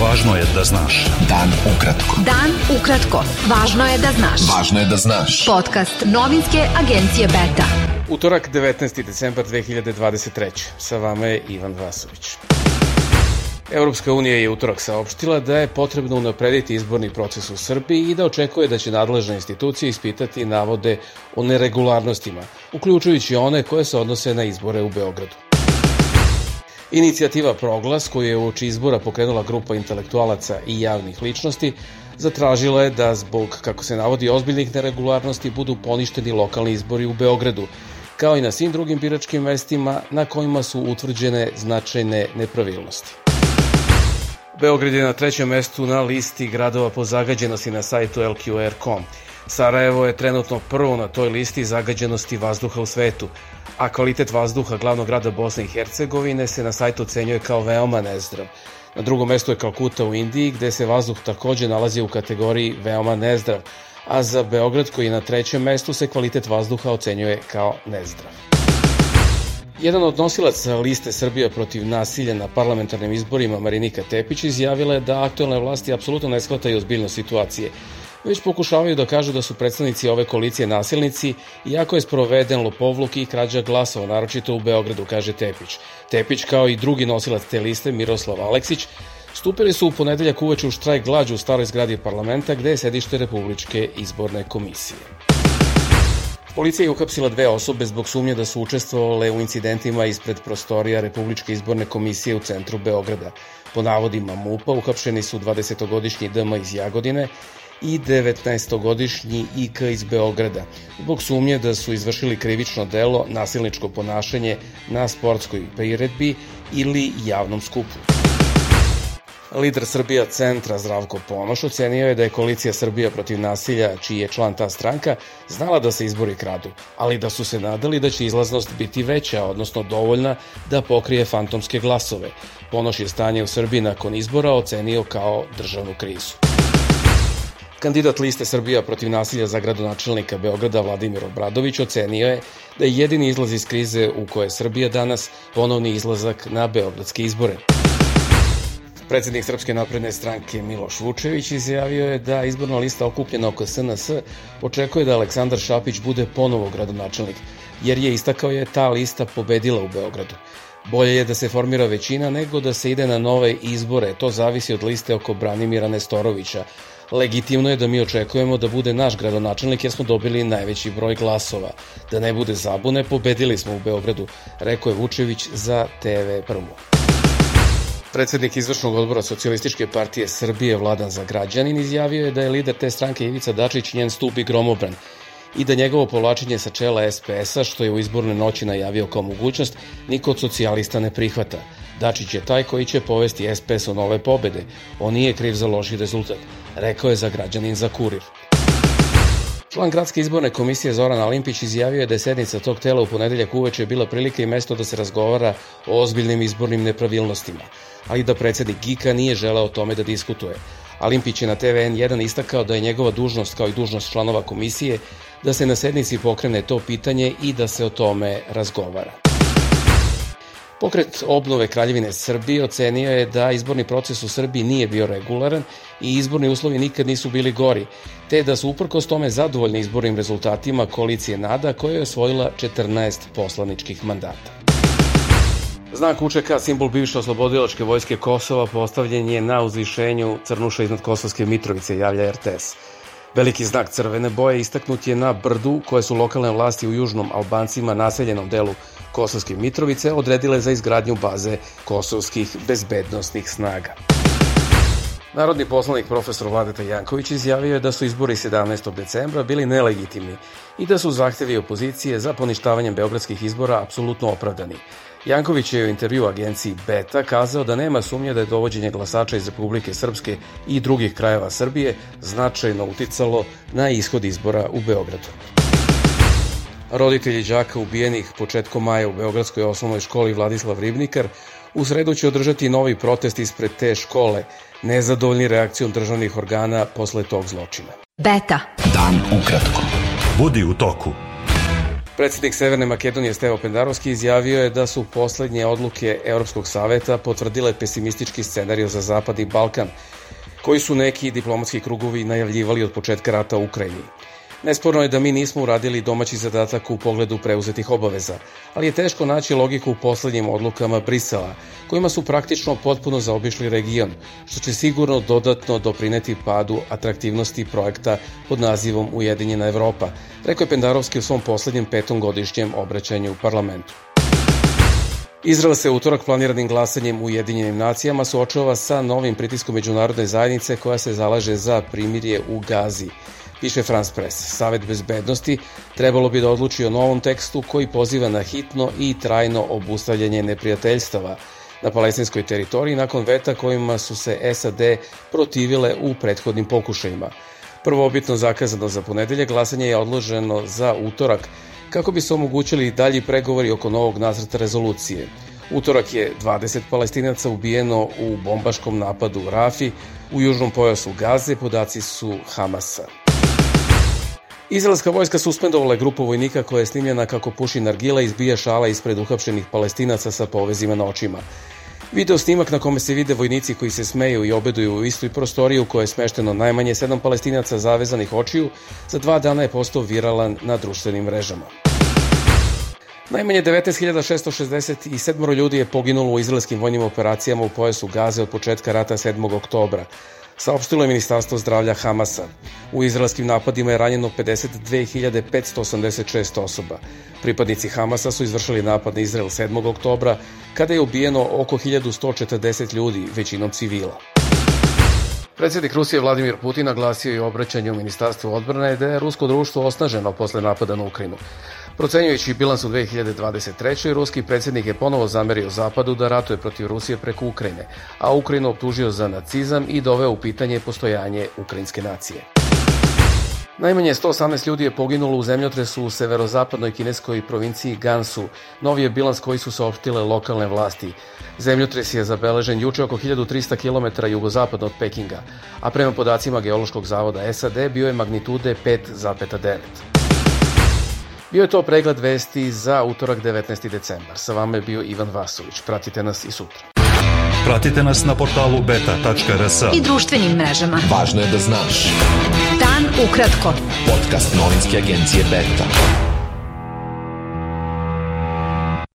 Važno je da znaš. Dan ukratko. Dan ukratko. Važno je da znaš. Važno je da znaš. Podcast novinske agencije Beta. Utorak 19. decembar 2023. Sa vama je Ivan Vasović. Europska unija je utorak saopštila da je potrebno unaprediti izborni proces u Srbiji i da očekuje da će nadležne institucije ispitati navode o neregularnostima, uključujući one koje se odnose na izbore u Beogradu. Inicijativa Proglas, koju je uoči izbora pokrenula grupa intelektualaca i javnih ličnosti, zatražila je da zbog, kako se navodi, ozbiljnih neregularnosti budu poništeni lokalni izbori u Beogradu, kao i na svim drugim biračkim mestima na kojima su utvrđene značajne nepravilnosti. Beograd je na trećem mestu na listi gradova po zagađenosti na sajtu LQR.com. Sarajevo je trenutno prvo na toj listi zagađenosti vazduha u svetu, a kvalitet vazduha glavnog grada Bosne i Hercegovine se na sajtu ocenjuje kao veoma nezdrav. Na drugom mestu je Kalkuta u Indiji, gde se vazduh takođe nalazi u kategoriji veoma nezdrav, a za Beograd koji je na trećem mestu se kvalitet vazduha ocenjuje kao nezdrav. Jedan od nosilaca liste Srbija protiv nasilja na parlamentarnim izborima, Marinika Tepić, izjavila je da aktualne vlasti apsolutno ne shvataju ozbiljnost situacije već pokušavaju da kažu da su predstavnici ove koalicije nasilnici, iako je sproveden lopovluk i krađa glasova, naročito u Beogradu, kaže Tepić. Tepić, kao i drugi nosilac te liste, Miroslav Aleksić, stupili su u ponedeljak uveče u štrajk glađu u staroj zgradi parlamenta, gde je sedište Republičke izborne komisije. Policija je uhapsila dve osobe zbog sumnje da su učestvovale u incidentima ispred prostorija Republičke izborne komisije u centru Beograda. Po navodima MUPA uhapšeni su 20-godišnji DM iz Jagodine i 19-godišnji IK iz Beograda, zbog sumnje da su izvršili krivično delo nasilničko ponašanje na sportskoj priredbi ili javnom skupu. Lider Srbija centra Zdravko Ponoš ocenio je da je koalicija Srbija protiv nasilja, čiji je član ta stranka, znala da se izbori kradu, ali da su se nadali da će izlaznost biti veća, odnosno dovoljna da pokrije fantomske glasove. Ponoš je stanje u Srbiji nakon izbora ocenio kao državnu krizu. Kandidat liste Srbija protiv nasilja za gradonačelnika Beograda Vladimir Obradović ocenio je da je jedini izlaz iz krize u koje je Srbija danas ponovni izlazak na beogradske izbore. Predsednik Srpske napredne stranke Miloš Vučević izjavio je da izborna lista okupljena oko SNS očekuje da Aleksandar Šapić bude ponovo gradonačelnik, jer je istakao je ta lista pobedila u Beogradu. Bolje je da se formira većina nego da se ide na nove izbore, to zavisi od liste oko Branimira Nestorovića, Legitimno je da mi očekujemo da bude naš gradonačelnik jer smo dobili najveći broj glasova. Da ne bude zabune, pobedili smo u Beogradu, rekao je Vučević za TV Prvo. Predsednik izvršnog odbora Socijalističke partije Srbije Vladan Zagrađanin izjavio je da je lider te stranke Ivica Dačić njen stup i gromobran i da njegovo povlačenje sa čela SPS-a, što je u izbornoj noći najavio kao mogućnost, niko od socijalista ne prihvata. Dačić je taj koji će povesti SPS u nove pobede. On nije kriv za loši rezultat, rekao je za građanin za kurir. Član Gradske izborne komisije Zoran Alimpić izjavio je da je sednica tog tela u ponedeljak uveče bila prilika i mesto da se razgovara o ozbiljnim izbornim nepravilnostima, ali da predsednik Gika nije želeo o tome da diskutuje. Alimpić je na TVN1 istakao da je njegova dužnost kao i dužnost članova komisije da se na sednici pokrene to pitanje i da se o tome razgovara. Pokret obnove Kraljevine Srbije ocenio je da izborni proces u Srbiji nije bio regularan i izborni uslovi nikad nisu bili gori, te da su uprkos tome zadovoljni izbornim rezultatima koalicije NADA koja je osvojila 14 poslaničkih mandata. Znak UČK, simbol bivše oslobodilačke vojske Kosova, postavljen je na uzvišenju Crnuša iznad Kosovske Mitrovice, javlja RTS. Veliki znak crvene boje istaknut je na brdu koje su lokalne vlasti u južnom Albancima naseljenom delu Kosovske Mitrovice odredile za izgradnju baze kosovskih bezbednostnih snaga. Narodni poslanik profesor Vladeta Janković izjavio je da su izbori 17. decembra bili nelegitimni i da su zahtevi opozicije za poništavanjem beogradskih izbora apsolutno opravdani. Janković je u intervju agenciji Beta kazao da nema sumnje da je dovođenje glasača iz Republike Srpske i drugih krajeva Srbije značajno uticalo na ishod izbora u Beogradu. Roditelji đaka ubijenih početkom maja u Beogradskoj osnovnoj školi Vladislav Ribnikar u sredu će održati novi protest ispred te škole, nezadovoljni reakcijom državnih organa posle tog zločina. Beta. Dan ukratko. Budi u toku. Predsednik Severne Makedonije Stevo Pendarovski izjavio je da su poslednje odluke Europskog saveta potvrdile pesimistički scenariju za Zapadni Balkan, koji su neki diplomatski krugovi najavljivali od početka rata u Ukrajini. Nesporno je da mi nismo uradili domaći zadatak u pogledu preuzetih obaveza, ali je teško naći logiku u poslednjim odlukama Brisela, kojima su praktično potpuno zaobišli region, što će sigurno dodatno doprineti padu atraktivnosti projekta pod nazivom Ujedinjena Evropa, rekao je Pendarovski u svom poslednjem petom godišnjem obraćanju u parlamentu. Izrael se utorak planiranim glasanjem u Ujedinjenim nacijama suočava sa novim pritiskom međunarodne zajednice koja se zalaže za primirje u Gazi – piše France Press. Savet bezbednosti trebalo bi da odluči o novom tekstu koji poziva na hitno i trajno obustavljanje neprijateljstava na palestinskoj teritoriji nakon veta kojima su se SAD protivile u prethodnim pokušajima. Prvobitno zakazano za ponedelje, glasanje je odloženo za utorak kako bi se omogućili dalji pregovori oko novog nacrta rezolucije. Utorak je 20 palestinaca ubijeno u bombaškom napadu u Rafi, u južnom pojasu Gaze, podaci su Hamasa. Izraelska vojska suspendovala je grupu vojnika koja je snimljena kako puši nargila i izbija šala ispred uhapšenih palestinaca sa povezima na očima. Video snimak na kome se vide vojnici koji se smeju i obeduju u istoj prostoriji u kojoj je smešteno najmanje sedam palestinaca zavezanih očiju, za dva dana je postao viralan na društvenim mrežama. Najmanje 19.667 ljudi je poginulo u izraelskim vojnim operacijama u pojasu Gaze od početka rata 7. oktobra saopštilo je Ministarstvo zdravlja Hamasa. U izraelskim napadima je ranjeno 52.586 osoba. Pripadnici Hamasa su izvršili napad na Izrael 7. oktobra, kada je ubijeno oko 1140 ljudi, većinom civila. Predsednik Rusije Vladimir Putin naglasio i obraćanje u Ministarstvu odbrane da je rusko društvo osnaženo posle napada na Ukrajinu. Procenjujući bilans u 2023. ruski predsednik je ponovo zamerio Zapadu da ratuje protiv Rusije preko Ukrajine, a Ukrajinu optužio za nacizam i doveo u pitanje postojanje ukrajinske nacije. Najmanje 118 ljudi je poginulo u zemljotresu u severozapadnoj kineskoj provinciji Gansu. Novi je bilans koji su saopštile lokalne vlasti. Zemljotres je zabeležen juče oko 1300 km jugozapadno od Pekinga, a prema podacima Geološkog zavoda SAD bio je magnitude 5,9. Bio je to pregled vesti za utorak 19. decembar. Sa vama je bio Ivan Vasović. Pratite nas i sutra. Pratite nas na portalu beta.rs i društvenim mrežama. Važno je da znaš. Dan ukratko. Podcast novinske agencije Beta.